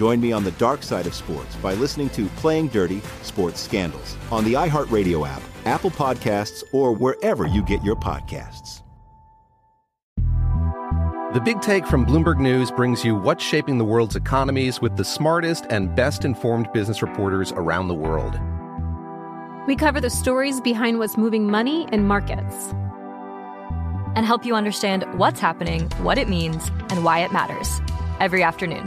Join me on the dark side of sports by listening to Playing Dirty Sports Scandals on the iHeartRadio app, Apple Podcasts, or wherever you get your podcasts. The Big Take from Bloomberg News brings you what's shaping the world's economies with the smartest and best informed business reporters around the world. We cover the stories behind what's moving money and markets and help you understand what's happening, what it means, and why it matters every afternoon.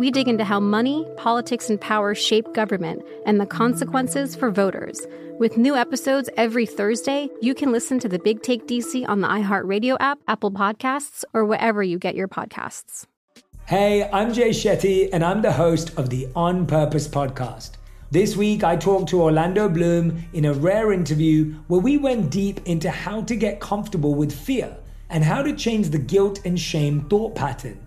We dig into how money, politics, and power shape government and the consequences for voters. With new episodes every Thursday, you can listen to the Big Take DC on the iHeartRadio app, Apple Podcasts, or wherever you get your podcasts. Hey, I'm Jay Shetty, and I'm the host of the On Purpose podcast. This week, I talked to Orlando Bloom in a rare interview where we went deep into how to get comfortable with fear and how to change the guilt and shame thought pattern.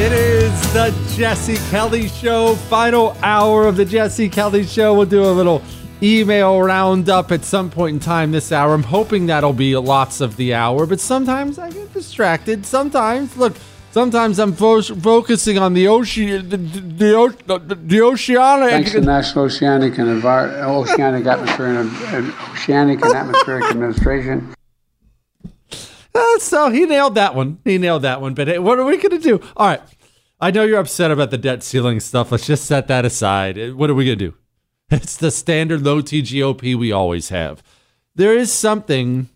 It is the Jesse Kelly Show, final hour of the Jesse Kelly Show. We'll do a little email roundup at some point in time this hour. I'm hoping that'll be lots of the hour, but sometimes I get distracted. Sometimes, look, sometimes I'm fo- focusing on the ocean, the, the, the, the oceanic. Thanks to National Oceanic and Oceanic Atmosphere and, and Oceanic and Atmospheric Administration. Uh, so he nailed that one. He nailed that one. But hey, what are we going to do? All right. I know you're upset about the debt ceiling stuff. Let's just set that aside. Uh, What are we going to do? It's the standard low TGOP we always have. There is something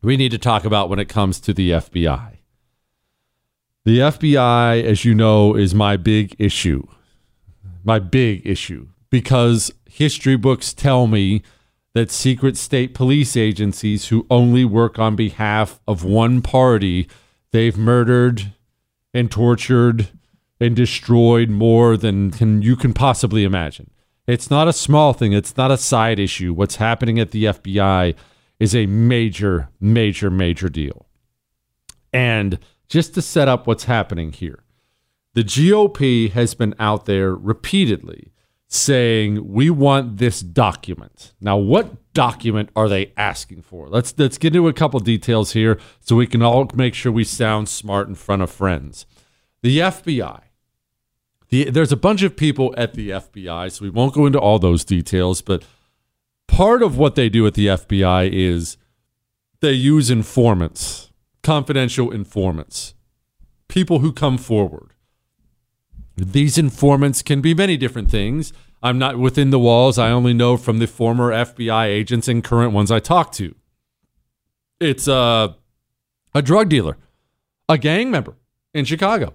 we need to talk about when it comes to the FBI. The FBI, as you know, is my big issue. My big issue. Because history books tell me that secret state police agencies who only work on behalf of one party, they've murdered and tortured and destroyed more than can, you can possibly imagine. It's not a small thing, it's not a side issue. What's happening at the FBI is a major, major, major deal. And just to set up what's happening here, the GOP has been out there repeatedly saying we want this document. Now, what document are they asking for? Let's let's get into a couple details here so we can all make sure we sound smart in front of friends. The FBI. The, there's a bunch of people at the FBI, so we won't go into all those details, but part of what they do at the FBI is they use informants, confidential informants, people who come forward. These informants can be many different things. I'm not within the walls. I only know from the former FBI agents and current ones I talk to. It's a, a drug dealer, a gang member in Chicago.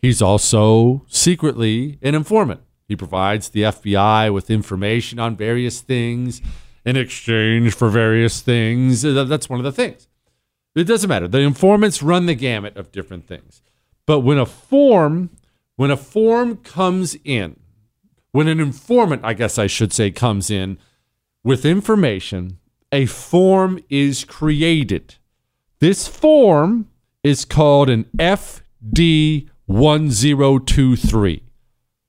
He's also secretly an informant. He provides the FBI with information on various things in exchange for various things. That's one of the things. It doesn't matter. The informants run the gamut of different things. But when a form, when a form comes in, when an informant, I guess I should say, comes in with information, a form is created. This form is called an FD 1023.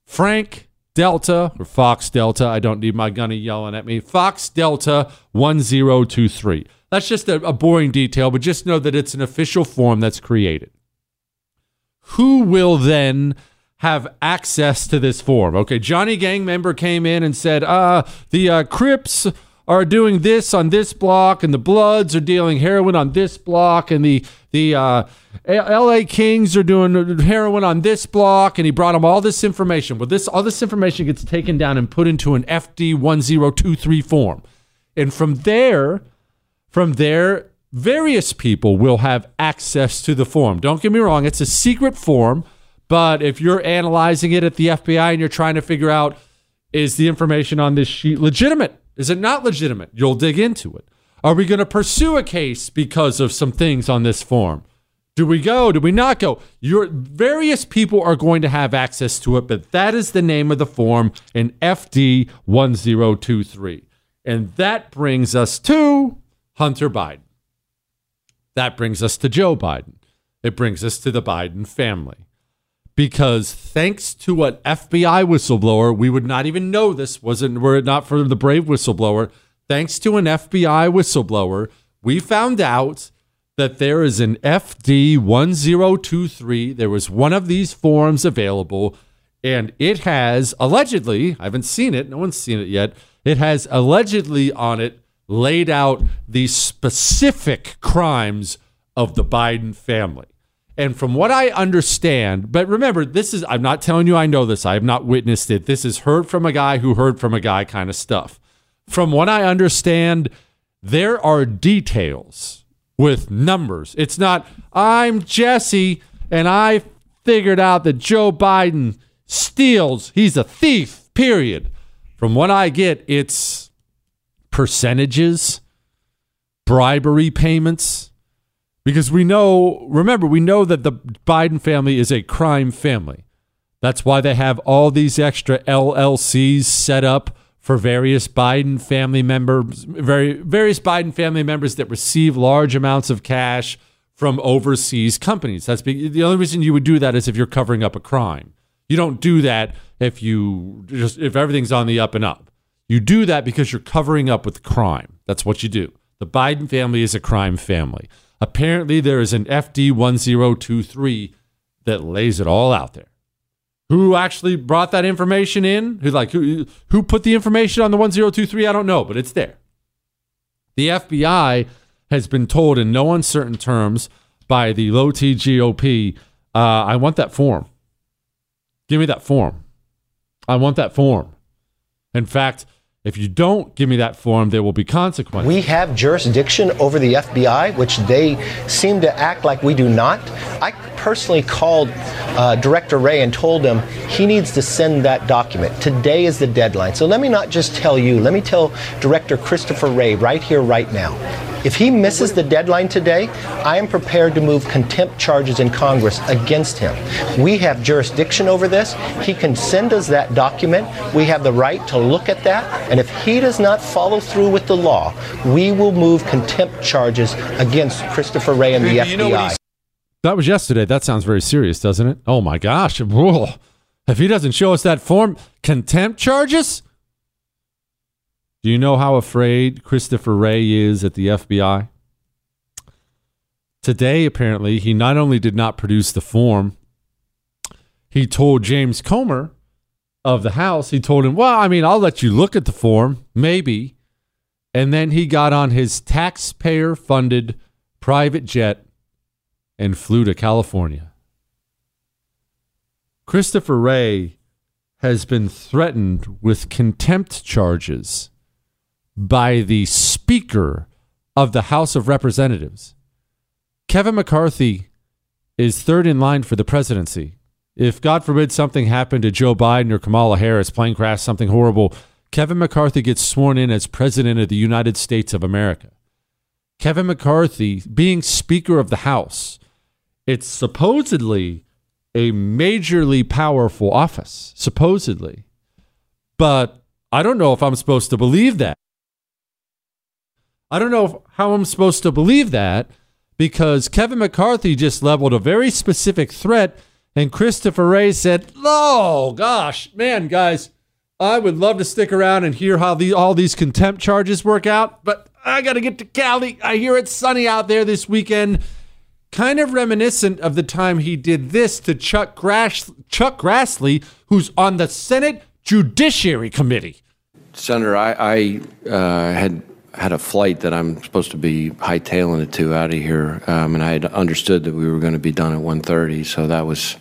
Frank Delta or Fox Delta, I don't need my gunny yelling at me. Fox Delta 1023. That's just a, a boring detail, but just know that it's an official form that's created. Who will then have access to this form? Okay, Johnny Gang member came in and said, uh, the uh, Crips are doing this on this block, and the Bloods are dealing heroin on this block, and the the uh, L.A. Kings are doing heroin on this block, and he brought him all this information. Well, this all this information gets taken down and put into an FD one zero two three form, and from there, from there, various people will have access to the form. Don't get me wrong; it's a secret form, but if you're analyzing it at the FBI and you're trying to figure out is the information on this sheet legitimate is it not legitimate? You'll dig into it. Are we going to pursue a case because of some things on this form? Do we go? Do we not go? Your various people are going to have access to it, but that is the name of the form in FD 1023. And that brings us to Hunter Biden. That brings us to Joe Biden. It brings us to the Biden family because thanks to an FBI whistleblower, we would not even know this wasn't were it not for the brave whistleblower. Thanks to an FBI whistleblower, we found out that there is an FD 1023. There was one of these forms available, and it has allegedly, I haven't seen it, no one's seen it yet, it has allegedly on it laid out the specific crimes of the Biden family. And from what I understand, but remember, this is, I'm not telling you I know this, I have not witnessed it. This is heard from a guy who heard from a guy kind of stuff. From what I understand, there are details with numbers. It's not, I'm Jesse and I figured out that Joe Biden steals, he's a thief, period. From what I get, it's percentages, bribery payments because we know, remember, we know that the Biden family is a crime family. That's why they have all these extra LLCs set up for various Biden family members, very, various Biden family members that receive large amounts of cash from overseas companies. That's the only reason you would do that is if you're covering up a crime. You don't do that if you just if everything's on the up and up. You do that because you're covering up with crime. That's what you do. The Biden family is a crime family. Apparently, there is an FD 1023 that lays it all out there. Who actually brought that information in? Who like who who put the information on the 1023? I don't know, but it's there. The FBI has been told in no uncertain terms by the low T GOP, uh, I want that form. Give me that form. I want that form. In fact, if you don't give me that form, there will be consequences. We have jurisdiction over the FBI, which they seem to act like we do not. I personally called uh, Director Wray and told him he needs to send that document. Today is the deadline. So let me not just tell you, let me tell Director Christopher Wray right here, right now. If he misses the deadline today, I am prepared to move contempt charges in Congress against him. We have jurisdiction over this. He can send us that document. We have the right to look at that. And if he does not follow through with the law, we will move contempt charges against Christopher Wray and the you FBI. that was yesterday. That sounds very serious, doesn't it? Oh my gosh. If he doesn't show us that form, contempt charges? Do you know how afraid Christopher Wray is at the FBI? Today, apparently, he not only did not produce the form, he told James Comer of the House, he told him, Well, I mean, I'll let you look at the form, maybe. And then he got on his taxpayer funded private jet and flew to California. Christopher Wray has been threatened with contempt charges by the Speaker of the House of Representatives. Kevin McCarthy is third in line for the presidency. If, God forbid, something happened to Joe Biden or Kamala Harris, plane crash, something horrible, Kevin McCarthy gets sworn in as President of the United States of America. Kevin McCarthy, being Speaker of the House, it's supposedly a majorly powerful office, supposedly. But I don't know if I'm supposed to believe that. I don't know how I'm supposed to believe that because Kevin McCarthy just leveled a very specific threat, and Christopher Wray said, "Oh gosh, man, guys, I would love to stick around and hear how the, all these contempt charges work out, but I got to get to Cali. I hear it's sunny out there this weekend. Kind of reminiscent of the time he did this to Chuck, Grass- Chuck Grassley, who's on the Senate Judiciary Committee. Senator, I, I uh, had had a flight that I'm supposed to be hightailing it to out of here, um, and I had understood that we were going to be done at 1:30. So that was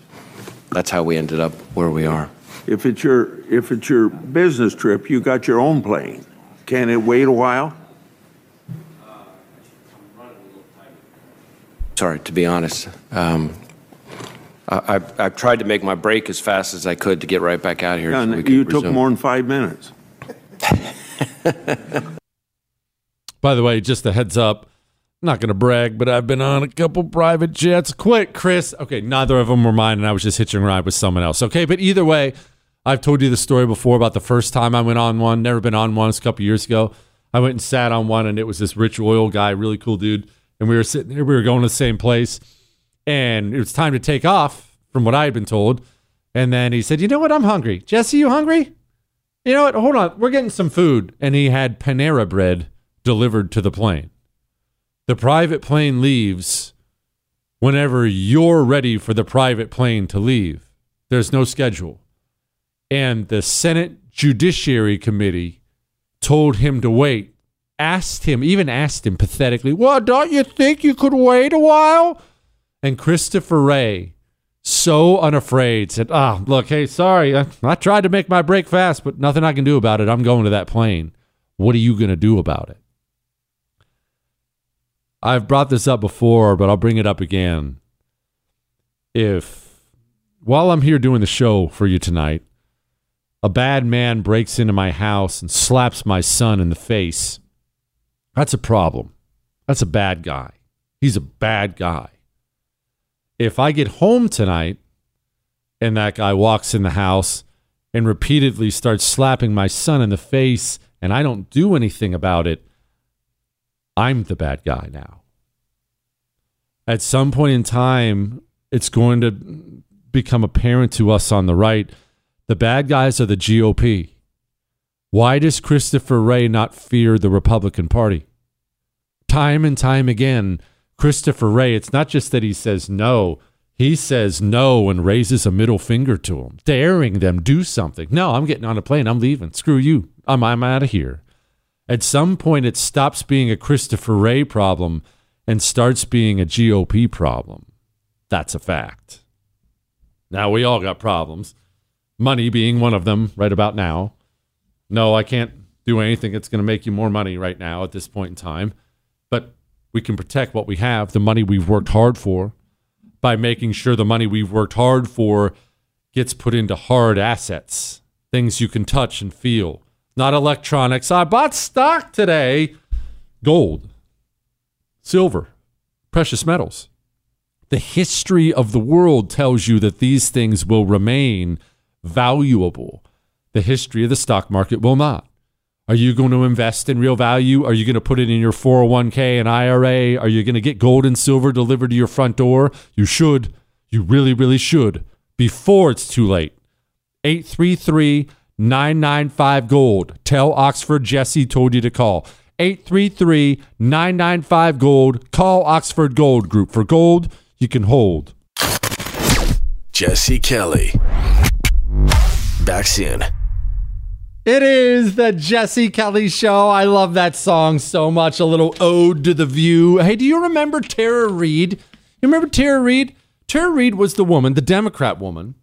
that's how we ended up where we are. If it's your if it's your business trip, you got your own plane. Can it wait a while? Sorry, to be honest. Um, I, I've, I've tried to make my break as fast as I could to get right back out here. so And could you took more than five minutes. By the way, just a heads up. Not going to brag, but I've been on a couple private jets. Quick, Chris. Okay, neither of them were mine, and I was just hitching a ride with someone else. Okay, but either way, I've told you the story before about the first time I went on one. Never been on one. It's a couple years ago. I went and sat on one, and it was this rich oil guy, really cool dude. And we were sitting there. We were going to the same place, and it was time to take off, from what I had been told. And then he said, "You know what? I'm hungry. Jesse, you hungry? You know what? Hold on. We're getting some food." And he had Panera bread delivered to the plane. The private plane leaves whenever you're ready for the private plane to leave. There's no schedule. And the Senate Judiciary Committee told him to wait, asked him, even asked him pathetically, Well, don't you think you could wait a while? And Christopher Wray, so unafraid, said, Ah, look, hey, sorry. I, I tried to make my break fast, but nothing I can do about it. I'm going to that plane. What are you going to do about it? I've brought this up before, but I'll bring it up again. If while I'm here doing the show for you tonight, a bad man breaks into my house and slaps my son in the face, that's a problem. That's a bad guy. He's a bad guy. If I get home tonight and that guy walks in the house and repeatedly starts slapping my son in the face and I don't do anything about it, I'm the bad guy now. At some point in time, it's going to become apparent to us on the right the bad guys are the GOP. Why does Christopher Wray not fear the Republican Party? Time and time again, Christopher Wray, it's not just that he says no, he says no and raises a middle finger to them, daring them do something. No, I'm getting on a plane. I'm leaving. Screw you. I'm, I'm out of here. At some point, it stops being a Christopher Wray problem and starts being a GOP problem. That's a fact. Now, we all got problems, money being one of them right about now. No, I can't do anything that's going to make you more money right now at this point in time, but we can protect what we have, the money we've worked hard for, by making sure the money we've worked hard for gets put into hard assets, things you can touch and feel, not electronics. I bought stock today, gold, silver, precious metals. The history of the world tells you that these things will remain valuable. The history of the stock market will not. Are you going to invest in real value? Are you going to put it in your 401k and IRA? Are you going to get gold and silver delivered to your front door? You should. You really, really should before it's too late. 833 995 Gold. Tell Oxford Jesse told you to call. 833 995 Gold. Call Oxford Gold Group. For gold, you can hold. Jesse Kelly. Back soon. It is the Jesse Kelly Show. I love that song so much. A little ode to the view. Hey, do you remember Tara Reade? You remember Tara Reade? Tara Reade was the woman, the Democrat woman.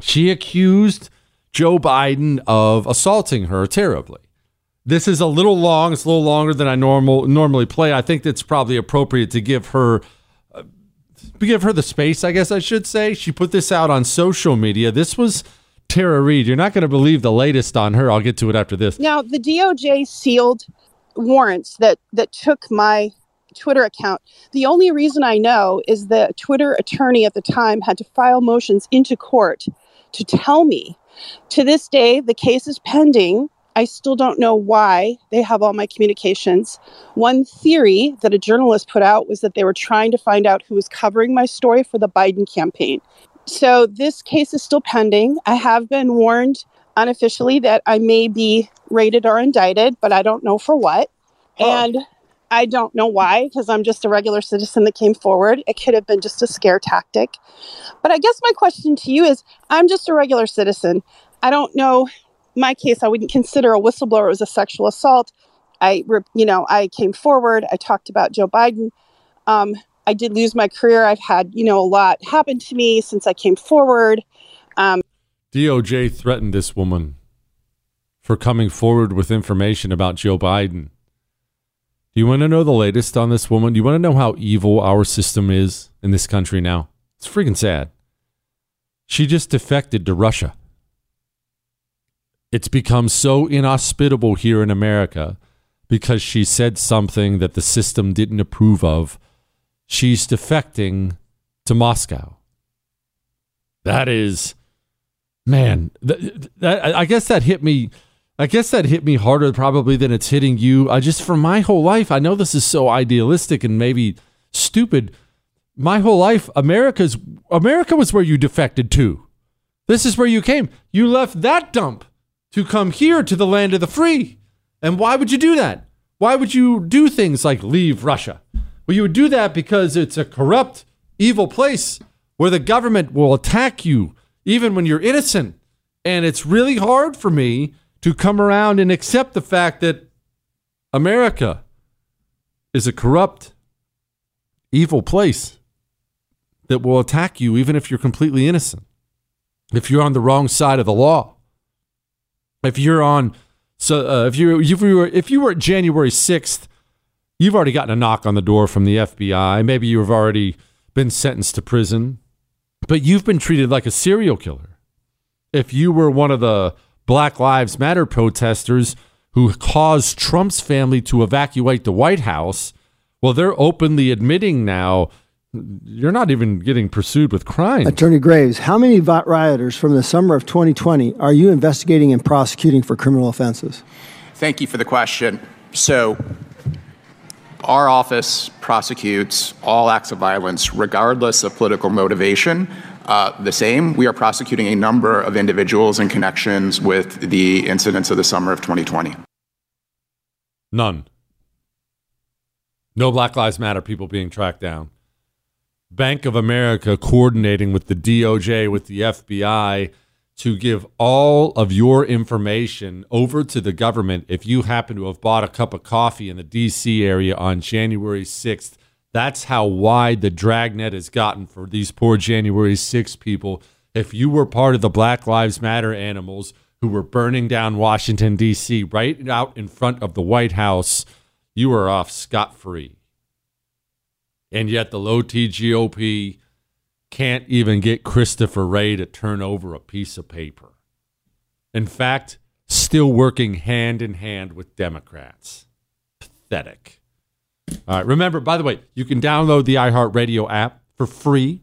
She accused Joe Biden of assaulting her terribly. This is a little long. It's a little longer than I normal normally play. I think it's probably appropriate to give her uh, give her the space. I guess I should say. She put this out on social media. This was Tara Reade. You're not going to believe the latest on her. I'll get to it after this. Now, the DOJ sealed warrants that that took my Twitter account. The only reason I know is the Twitter attorney at the time had to file motions into court to tell me. To this day, the case is pending. I still don't know why they have all my communications. One theory that a journalist put out was that they were trying to find out who was covering my story for the Biden campaign. So this case is still pending. I have been warned unofficially that I may be raided or indicted, but I don't know for what. Oh. And I don't know why, because I'm just a regular citizen that came forward. It could have been just a scare tactic. But I guess my question to you is I'm just a regular citizen. I don't know. My case, I wouldn't consider a whistleblower. Was a sexual assault. I, you know, I came forward. I talked about Joe Biden. Um, I did lose my career. I've had, you know, a lot happen to me since I came forward. Um, DOJ threatened this woman for coming forward with information about Joe Biden. Do you want to know the latest on this woman? Do you want to know how evil our system is in this country now? It's freaking sad. She just defected to Russia. It's become so inhospitable here in America because she said something that the system didn't approve of. She's defecting to Moscow. That is, man, that, that, I guess that hit me. I guess that hit me harder probably than it's hitting you. I just, for my whole life, I know this is so idealistic and maybe stupid. My whole life, America's America was where you defected to. This is where you came. You left that dump to come here to the land of the free. And why would you do that? Why would you do things like leave Russia? Well, you would do that because it's a corrupt, evil place where the government will attack you even when you're innocent. And it's really hard for me to come around and accept the fact that America is a corrupt, evil place that will attack you even if you're completely innocent. If you're on the wrong side of the law. If you're on so uh, if you if you were if you were at January 6th, you've already gotten a knock on the door from the FBI. Maybe you've already been sentenced to prison, but you've been treated like a serial killer. If you were one of the Black Lives Matter protesters who caused Trump's family to evacuate the White House, well, they're openly admitting now you're not even getting pursued with crime. Attorney Graves, how many rioters from the summer of 2020 are you investigating and prosecuting for criminal offenses? Thank you for the question. So, our office prosecutes all acts of violence, regardless of political motivation. Uh, the same, we are prosecuting a number of individuals in connections with the incidents of the summer of 2020. None. No Black Lives Matter people being tracked down. Bank of America coordinating with the DOJ, with the FBI to give all of your information over to the government if you happen to have bought a cup of coffee in the DC area on January 6th. That's how wide the dragnet has gotten for these poor January 6 people. If you were part of the Black Lives Matter animals who were burning down Washington, D.C., right out in front of the White House, you are off scot free. And yet the low T GOP can't even get Christopher Wray to turn over a piece of paper. In fact, still working hand in hand with Democrats. Pathetic. All right. Remember, by the way, you can download the iHeartRadio app for free.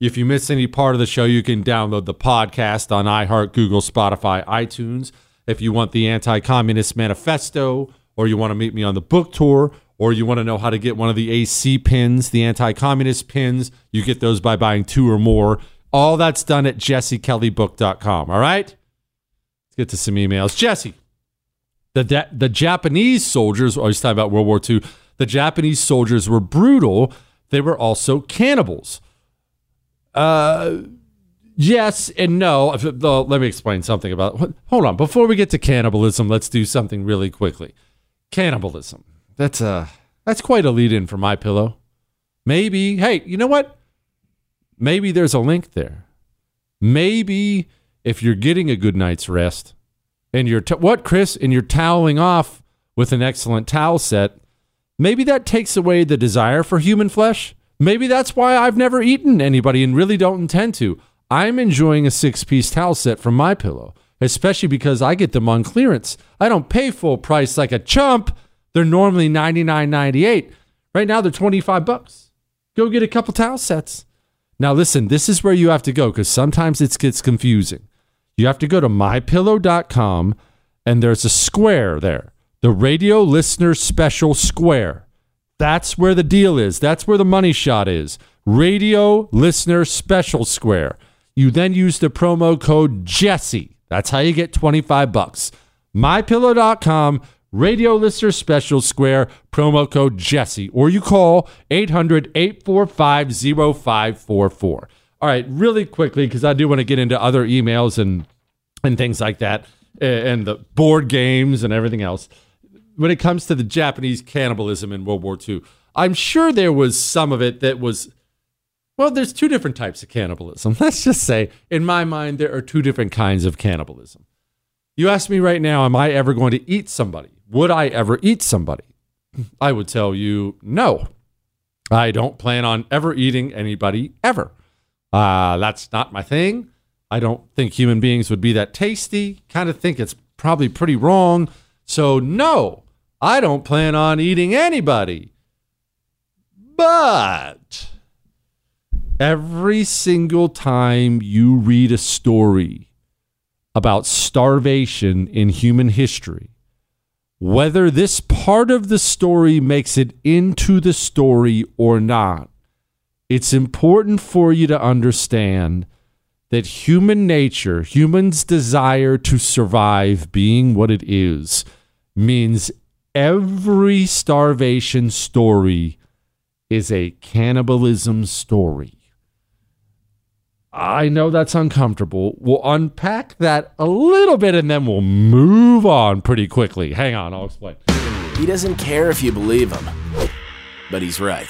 If you miss any part of the show, you can download the podcast on iHeart, Google, Spotify, iTunes. If you want the Anti Communist Manifesto, or you want to meet me on the book tour, or you want to know how to get one of the AC pins, the anti communist pins, you get those by buying two or more. All that's done at jessekellybook.com. All right? Let's get to some emails. Jesse, the, the Japanese soldiers, oh, I was talking about World War II, the Japanese soldiers were brutal. They were also cannibals. Uh, yes and no. Let me explain something about. Hold on. Before we get to cannibalism, let's do something really quickly. Cannibalism. That's uh that's quite a lead in for my pillow. Maybe, hey, you know what? Maybe there's a link there. Maybe if you're getting a good night's rest and you're t- what, Chris, and you're toweling off with an excellent towel set, maybe that takes away the desire for human flesh. Maybe that's why I've never eaten anybody and really don't intend to. I'm enjoying a six-piece towel set from my pillow, especially because I get them on clearance. I don't pay full price like a chump. They're normally $99.98. Right now they're 25 bucks. Go get a couple towel sets. Now listen, this is where you have to go cuz sometimes it gets confusing. You have to go to mypillow.com and there's a square there. The radio listener special square. That's where the deal is. That's where the money shot is. Radio listener special square. You then use the promo code Jesse. That's how you get 25 bucks. mypillow.com Radio listener special square promo code Jesse, or you call 800 845 0544. All right, really quickly, because I do want to get into other emails and, and things like that, and the board games and everything else. When it comes to the Japanese cannibalism in World War II, I'm sure there was some of it that was well, there's two different types of cannibalism. Let's just say, in my mind, there are two different kinds of cannibalism. You ask me right now, am I ever going to eat somebody? Would I ever eat somebody? I would tell you no. I don't plan on ever eating anybody ever. Uh, that's not my thing. I don't think human beings would be that tasty. Kind of think it's probably pretty wrong. So, no, I don't plan on eating anybody. But every single time you read a story about starvation in human history, whether this part of the story makes it into the story or not, it's important for you to understand that human nature, humans' desire to survive being what it is, means every starvation story is a cannibalism story. I know that's uncomfortable. We'll unpack that a little bit and then we'll move on pretty quickly. Hang on, I'll explain. He doesn't care if you believe him, but he's right.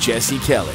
Jesse Kelly.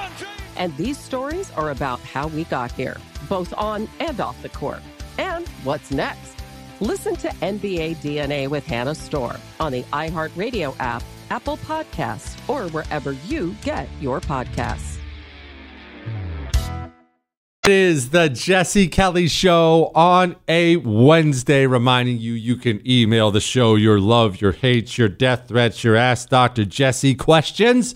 James. And these stories are about how we got here, both on and off the court. And what's next? Listen to NBA DNA with Hannah Storm on the iHeartRadio app, Apple Podcasts, or wherever you get your podcasts. It is the Jesse Kelly Show on a Wednesday, reminding you you can email the show your love, your hates, your death threats, your Ask Dr. Jesse questions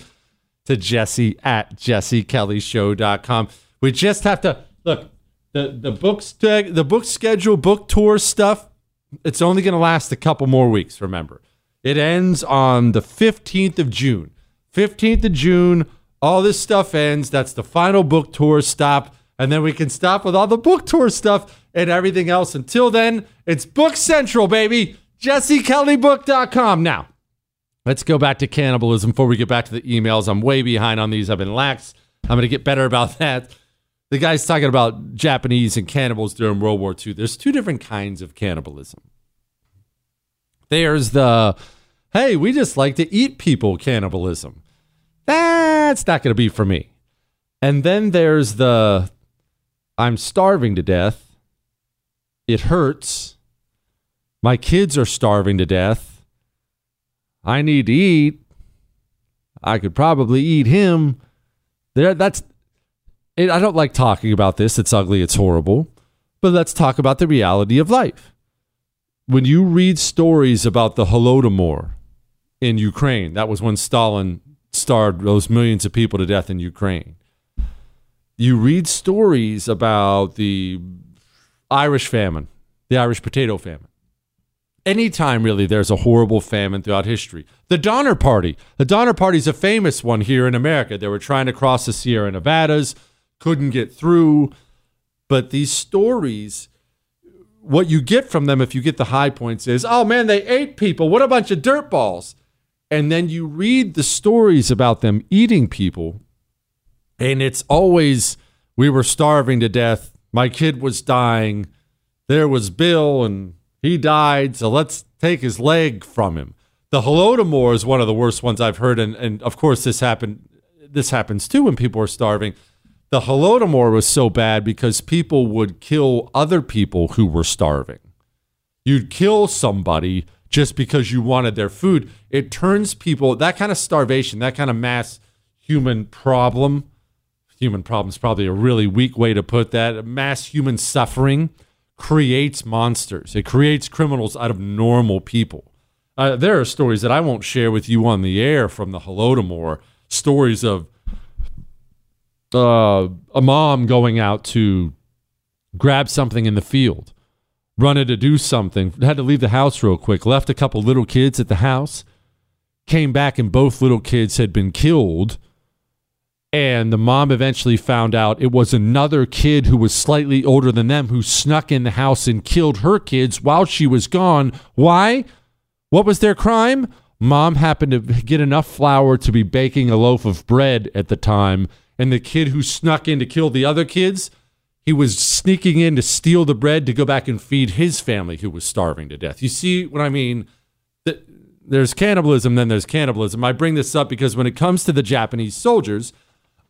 to jesse at jessekellyshow.com. We just have to look the the books the book schedule, book tour stuff. It's only going to last a couple more weeks. Remember, it ends on the fifteenth of June. Fifteenth of June, all this stuff ends. That's the final book tour stop, and then we can stop with all the book tour stuff and everything else. Until then, it's Book Central, baby. JesseKellyBook.com. Now, let's go back to cannibalism before we get back to the emails. I'm way behind on these. I've been lax. I'm going to get better about that. The guy's talking about Japanese and cannibals during World War II. There's two different kinds of cannibalism. There's the, hey, we just like to eat people cannibalism. That's not going to be for me. And then there's the, I'm starving to death. It hurts. My kids are starving to death. I need to eat. I could probably eat him. There, that's it, I don't like talking about this. It's ugly. It's horrible. But let's talk about the reality of life. When you read stories about the Holodomor in Ukraine, that was when Stalin starved those millions of people to death in Ukraine. You read stories about the Irish famine, the Irish potato famine. Anytime, really, there's a horrible famine throughout history. The Donner Party. The Donner Party is a famous one here in America. They were trying to cross the Sierra Nevadas couldn't get through. But these stories, what you get from them if you get the high points is, oh man, they ate people. What a bunch of dirtballs. And then you read the stories about them eating people, and it's always, we were starving to death. My kid was dying. There was Bill, and he died. So let's take his leg from him. The Holodomor is one of the worst ones I've heard, and, and of course this happened. This happens too when people are starving the Holodomor was so bad because people would kill other people who were starving. You'd kill somebody just because you wanted their food. It turns people, that kind of starvation, that kind of mass human problem, human problem is probably a really weak way to put that, mass human suffering creates monsters. It creates criminals out of normal people. Uh, there are stories that I won't share with you on the air from the Holodomor, stories of uh, a mom going out to grab something in the field, running to do something, had to leave the house real quick, left a couple little kids at the house, came back, and both little kids had been killed. And the mom eventually found out it was another kid who was slightly older than them who snuck in the house and killed her kids while she was gone. Why? What was their crime? Mom happened to get enough flour to be baking a loaf of bread at the time and the kid who snuck in to kill the other kids, he was sneaking in to steal the bread to go back and feed his family who was starving to death. You see what I mean? There's cannibalism, then there's cannibalism. I bring this up because when it comes to the Japanese soldiers,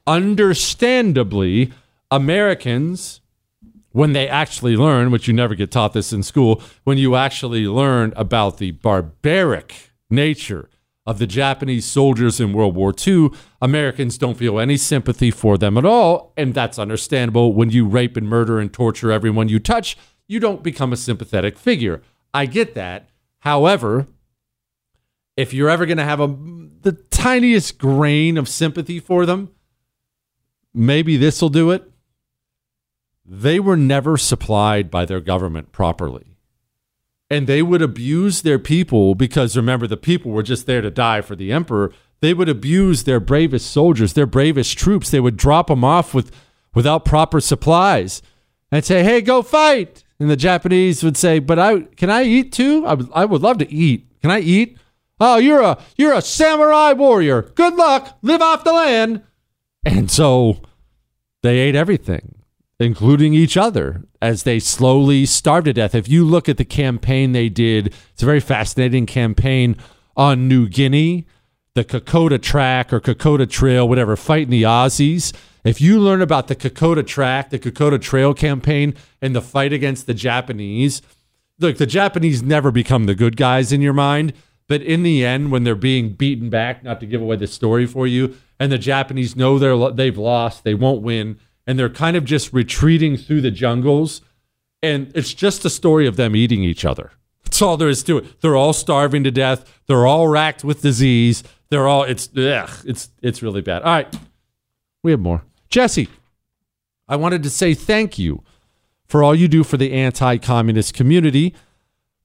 understandably, Americans, when they actually learn, which you never get taught this in school, when you actually learn about the barbaric nature of the Japanese soldiers in World War II, Americans don't feel any sympathy for them at all. And that's understandable. When you rape and murder and torture everyone you touch, you don't become a sympathetic figure. I get that. However, if you're ever going to have a the tiniest grain of sympathy for them, maybe this will do it. They were never supplied by their government properly. And they would abuse their people because remember the people were just there to die for the emperor. They would abuse their bravest soldiers their bravest troops. They would drop them off with without proper supplies and say hey go fight. And the japanese would say but i can i eat too? I would, I would love to eat. Can i eat? Oh you're a you're a samurai warrior. Good luck. Live off the land. And so they ate everything including each other, as they slowly starved to death. If you look at the campaign they did, it's a very fascinating campaign on New Guinea, the Kokoda Track or Kokoda Trail, whatever, fighting the Aussies. If you learn about the Kokoda Track, the Kokoda Trail campaign, and the fight against the Japanese, look, the Japanese never become the good guys in your mind. But in the end, when they're being beaten back, not to give away the story for you, and the Japanese know they're they've lost, they won't win, and they're kind of just retreating through the jungles, and it's just a story of them eating each other. That's all there is to it. They're all starving to death. They're all racked with disease. They're all it's ugh, it's it's really bad. All right, we have more. Jesse, I wanted to say thank you for all you do for the anti-communist community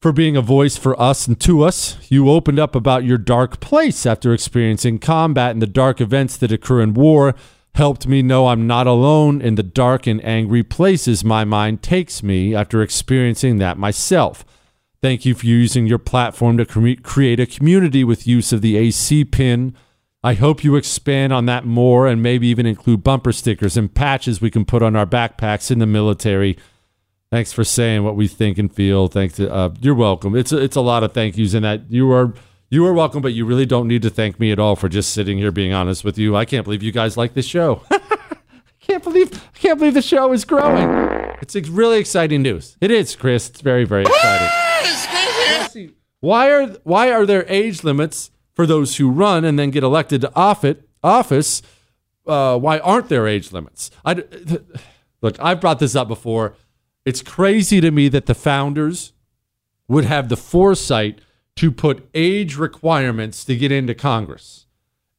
for being a voice for us and to us. You opened up about your dark place after experiencing combat and the dark events that occur in war. Helped me know I'm not alone in the dark and angry places my mind takes me after experiencing that myself. Thank you for using your platform to cre- create a community with use of the AC pin. I hope you expand on that more and maybe even include bumper stickers and patches we can put on our backpacks in the military. Thanks for saying what we think and feel. Thanks. To, uh, you're welcome. It's a, it's a lot of thank yous in that you are you are welcome, but you really don't need to thank me at all for just sitting here being honest with you. I can't believe you guys like this show. I can't believe I can't believe the show is growing. It's really exciting news. It is, Chris. It's very very exciting. Why are why are there age limits for those who run and then get elected to office? Office? Uh, why aren't there age limits? I look. I've brought this up before. It's crazy to me that the founders would have the foresight to put age requirements to get into Congress,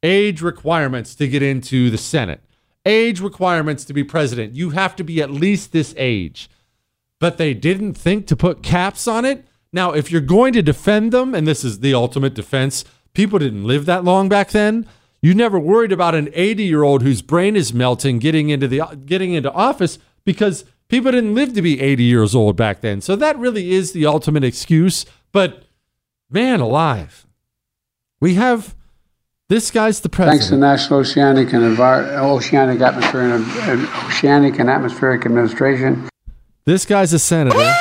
age requirements to get into the Senate, age requirements to be president. You have to be at least this age. But they didn't think to put caps on it. Now, if you're going to defend them, and this is the ultimate defense, people didn't live that long back then. You never worried about an 80 year old whose brain is melting getting into the getting into office because People didn't live to be 80 years old back then. So that really is the ultimate excuse. But man alive, we have this guy's the president. Thanks to National Oceanic and Envir- Oceanic Atmosphere and, and Oceanic and Atmospheric Administration. This guy's a senator.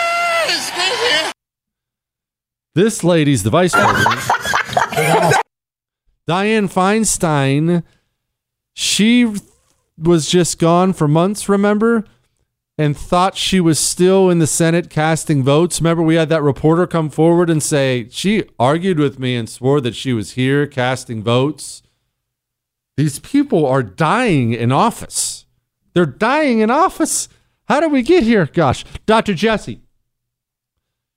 This lady's the vice president. Dianne Feinstein, she was just gone for months, remember? And thought she was still in the Senate casting votes. Remember, we had that reporter come forward and say she argued with me and swore that she was here casting votes. These people are dying in office. They're dying in office. How did we get here? Gosh, Dr. Jesse.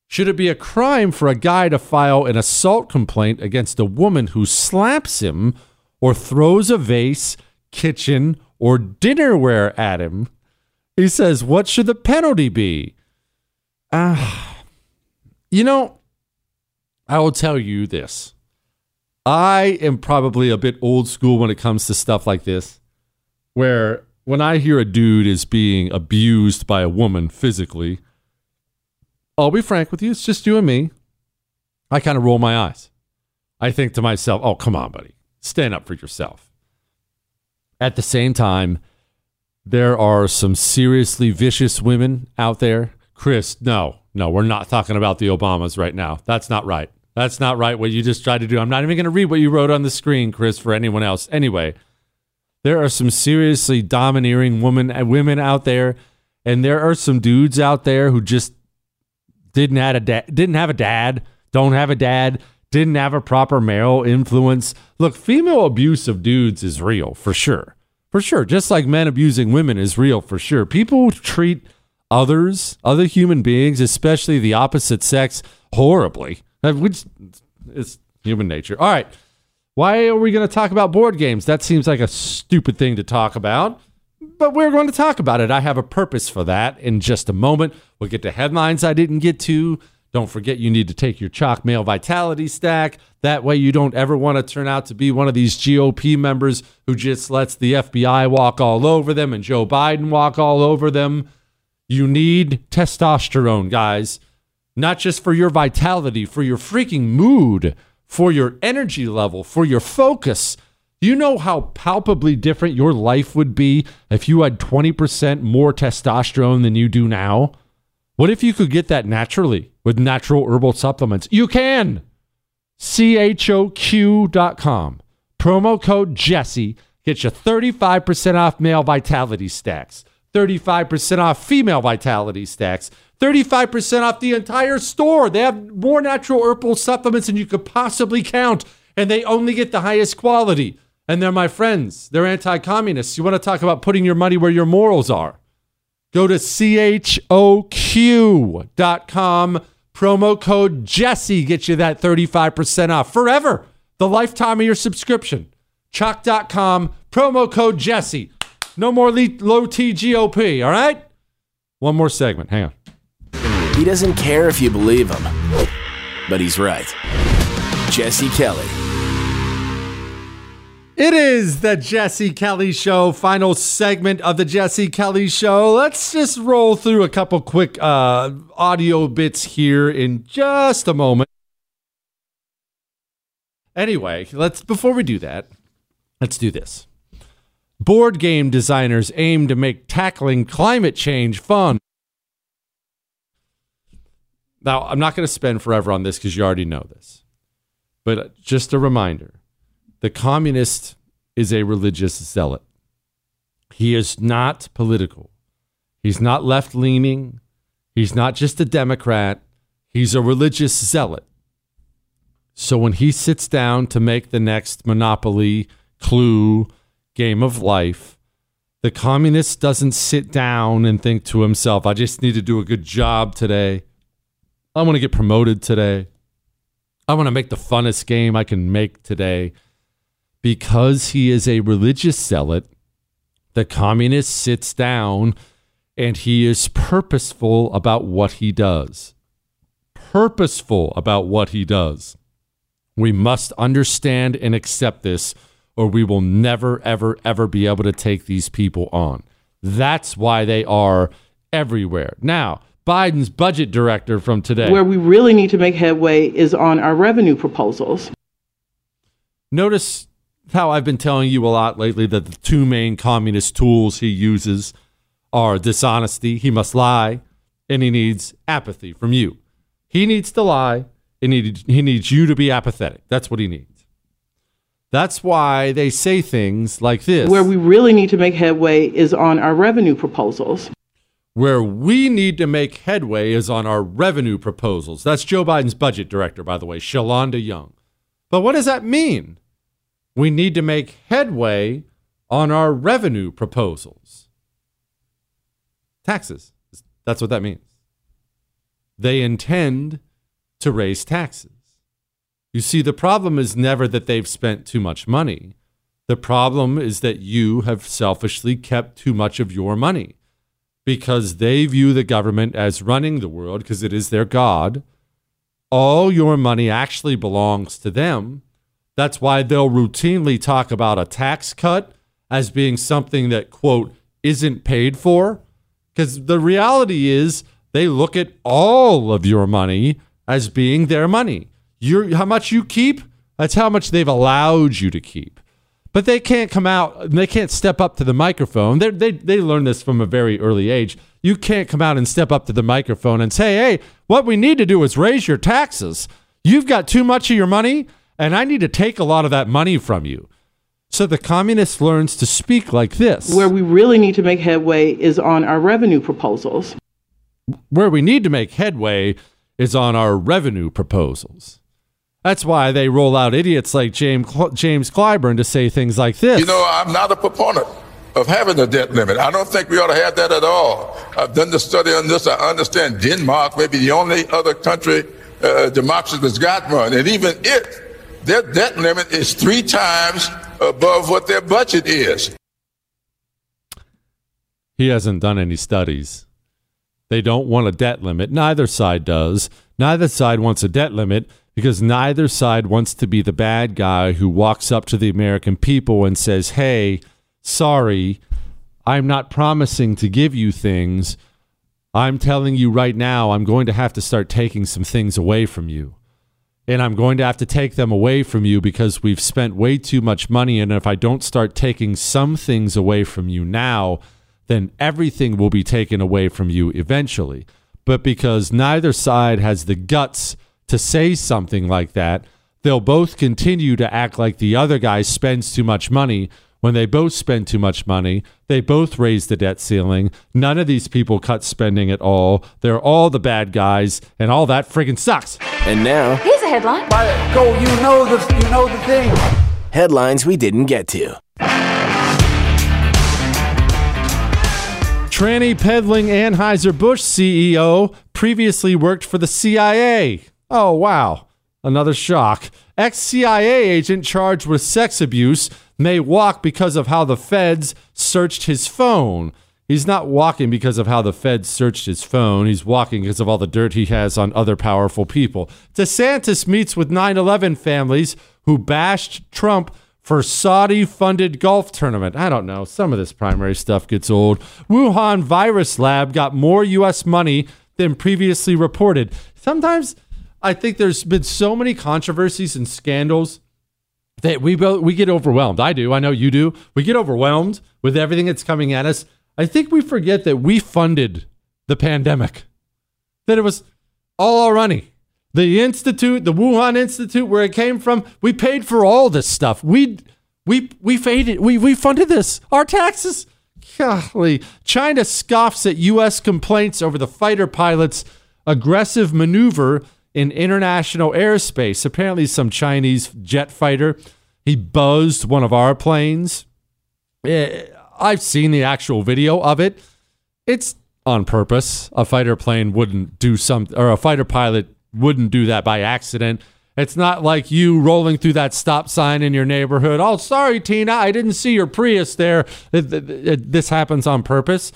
Should it be a crime for a guy to file an assault complaint against a woman who slaps him or throws a vase, kitchen, or dinnerware at him he says, What should the penalty be? Uh, you know, I will tell you this. I am probably a bit old school when it comes to stuff like this, where when I hear a dude is being abused by a woman physically, I'll be frank with you, it's just you and me. I kind of roll my eyes. I think to myself, oh, come on, buddy, stand up for yourself. At the same time, there are some seriously vicious women out there. Chris, no, no, we're not talking about the Obamas right now. That's not right. That's not right what you just tried to do. I'm not even going to read what you wrote on the screen, Chris, for anyone else. Anyway, there are some seriously domineering women uh, women out there, and there are some dudes out there who just didn't have a da- didn't have a dad, don't have a dad, didn't have a proper male influence. Look, female abuse of dudes is real for sure. For sure. Just like men abusing women is real for sure. People treat others, other human beings, especially the opposite sex, horribly. Uh, which is human nature. All right. Why are we going to talk about board games? That seems like a stupid thing to talk about, but we're going to talk about it. I have a purpose for that in just a moment. We'll get to headlines I didn't get to. Don't forget you need to take your CHOQ male vitality stack. That way you don't ever want to turn out to be one of these GOP members who just lets the FBI walk all over them and Joe Biden walk all over them. You need testosterone, guys. Not just for your vitality, for your freaking mood, for your energy level, for your focus. You know how palpably different your life would be if you had 20% more testosterone than you do now? What if you could get that naturally with natural herbal supplements? You can. CHOQ.com. Promo code Jesse gets you 35% off male vitality stacks, 35% off female vitality stacks, 35% off the entire store. They have more natural herbal supplements than you could possibly count, and they only get the highest quality. And they're my friends. They're anti communists. You want to talk about putting your money where your morals are? Go to CHOQ.com. Promo code Jesse gets you that 35% off forever, the lifetime of your subscription. CHOQ.com, promo code Jesse. No more le- low T GOP, all right? One more segment. Hang on. He doesn't care if you believe him, but he's right. Jesse Kelly. It is the Jesse Kelly Show, final segment of the Jesse Kelly Show. Let's just roll through a couple quick uh, audio bits here in just a moment. Anyway, let's before we do that, let's do this. Board game designers aim to make tackling climate change fun. Now, I'm not going to spend forever on this because you already know this. But just a reminder the communist is a religious zealot. He is not political. He's not left leaning. He's not just a Democrat. He's a religious zealot. So when he sits down to make the next Monopoly, Clue, Game of Life, the communist doesn't sit down and think to himself, I just need to do a good job today. I want to get promoted today. I want to make the funnest game I can make today because he is a religious zealot, the communist sits down and he is purposeful about what he does. Purposeful about what he does. We must understand and accept this, or we will never, ever, ever be able to take these people on. That's why they are everywhere. Now, Biden's budget director from today. Where we really need to make headway is on our revenue proposals. Notice how I've been telling you a lot lately that the two main communist tools he uses are dishonesty, he must lie, and he needs apathy from you. He needs to lie, and he, he needs you to be apathetic. That's what he needs. That's why they say things like this. Where we really need to make headway is on our revenue proposals. Where we need to make headway is on our revenue proposals. That's Joe Biden's budget director, by the way, Shalanda Young. But what does that mean? We need to make headway on our revenue proposals. Taxes. That's what that means. They intend to raise taxes. You see, the problem is never that they've spent too much money. The problem is that you have selfishly kept too much of your money because they view the government as running the world because it is their God. All your money actually belongs to them that's why they'll routinely talk about a tax cut as being something that, quote, isn't paid for. Because the reality is they look at all of your money as being their money. You're, how much you keep, that's how much they've allowed you to keep. But they can't come out, they can't step up to the microphone. They're, they they learn this from a very early age. You can't come out and step up to the microphone and say, hey, what we need to do is raise your taxes. You've got too much of your money and I need to take a lot of that money from you. So the communist learns to speak like this. Where we really need to make headway is on our revenue proposals. Where we need to make headway is on our revenue proposals. That's why they roll out idiots like James James Clyburn to say things like this. You know, I'm not a proponent of having a debt limit. I don't think we ought to have that at all. I've done the study on this. I understand Denmark may be the only other country uh, democracy that's got one, and even it their debt limit is three times above what their budget is. He hasn't done any studies. They don't want a debt limit. Neither side does. Neither side wants a debt limit because neither side wants to be the bad guy who walks up to the American people and says, Hey, sorry, I'm not promising to give you things. I'm telling you right now, I'm going to have to start taking some things away from you. And I'm going to have to take them away from you because we've spent way too much money. And if I don't start taking some things away from you now, then everything will be taken away from you eventually. But because neither side has the guts to say something like that, they'll both continue to act like the other guy spends too much money when they both spend too much money. They both raise the debt ceiling. None of these people cut spending at all. They're all the bad guys, and all that friggin' sucks. And now, Here's a headline. go, you know the, you know the thing. Headlines we didn't get to. Tranny peddling Anheuser-Busch CEO previously worked for the CIA. Oh, wow. Another shock. Ex CIA agent charged with sex abuse may walk because of how the feds searched his phone. He's not walking because of how the feds searched his phone. He's walking because of all the dirt he has on other powerful people. DeSantis meets with 9 11 families who bashed Trump for Saudi funded golf tournament. I don't know. Some of this primary stuff gets old. Wuhan virus lab got more U.S. money than previously reported. Sometimes I think there's been so many controversies and scandals that we both we get overwhelmed. I do. I know you do. We get overwhelmed with everything that's coming at us. I think we forget that we funded the pandemic. That it was all our money. The institute, the Wuhan Institute, where it came from, we paid for all this stuff. We we we faded. We we funded this. Our taxes. Golly. China scoffs at U.S. complaints over the fighter pilots' aggressive maneuver in international airspace. Apparently, some Chinese jet fighter he buzzed one of our planes. Eh, I've seen the actual video of it. It's on purpose. A fighter plane wouldn't do some, or a fighter pilot wouldn't do that by accident. It's not like you rolling through that stop sign in your neighborhood. Oh, sorry, Tina, I didn't see your Prius there. This happens on purpose.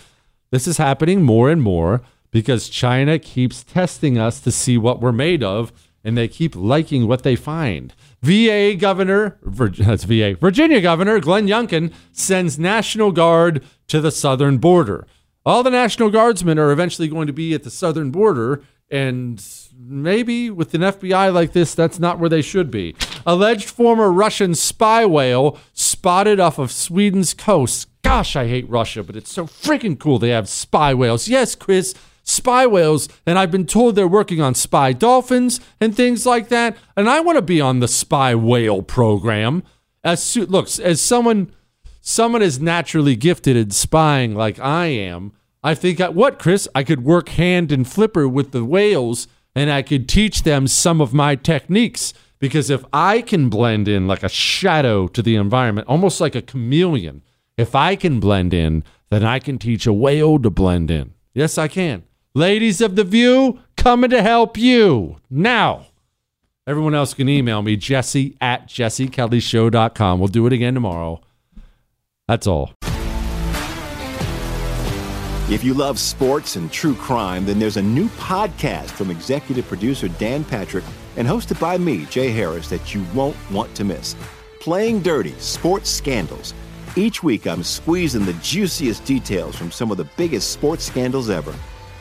This is happening more and more because China keeps testing us to see what we're made of, and they keep liking what they find. VA governor, Vir- that's VA, Virginia governor Glenn Youngkin sends National Guard to the southern border. All the National Guardsmen are eventually going to be at the southern border, and maybe with an FBI like this, that's not where they should be. Alleged former Russian spy whale spotted off of Sweden's coast. Gosh, I hate Russia, but it's so freaking cool they have spy whales. Yes, Chris, spy whales, and I've been told they're working on spy dolphins and things like that. And I want to be on the spy whale program. As looks as someone someone is naturally gifted in spying like I am, I think I, what Chris, I could work hand and flipper with the whales and I could teach them some of my techniques because if I can blend in like a shadow to the environment, almost like a chameleon, if I can blend in, then I can teach a whale to blend in. Yes, I can. Ladies of the View, coming to help you now. Everyone else can email me, jesse at jessekellyshow.com. We'll do it again tomorrow. That's all. If you love sports and true crime, then there's a new podcast from executive producer Dan Patrick and hosted by me, Jay Harris, that you won't want to miss. Playing Dirty Sports Scandals. Each week, I'm squeezing the juiciest details from some of the biggest sports scandals ever.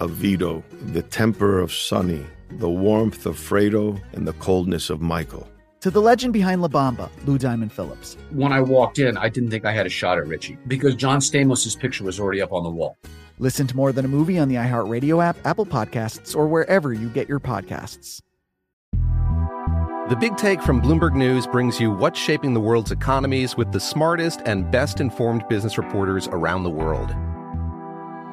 of Vito, the temper of Sonny, the warmth of Fredo, and the coldness of Michael. to the legend behind La Bamba, Lou Diamond Phillips. When I walked in, I didn't think I had a shot at Richie because John Stamos's picture was already up on the wall. Listen to More Than a Movie on the iHeartRadio app, Apple Podcasts, or wherever you get your podcasts. The Big Take from Bloomberg News brings you what's shaping the world's economies with the smartest and best informed business reporters around the world.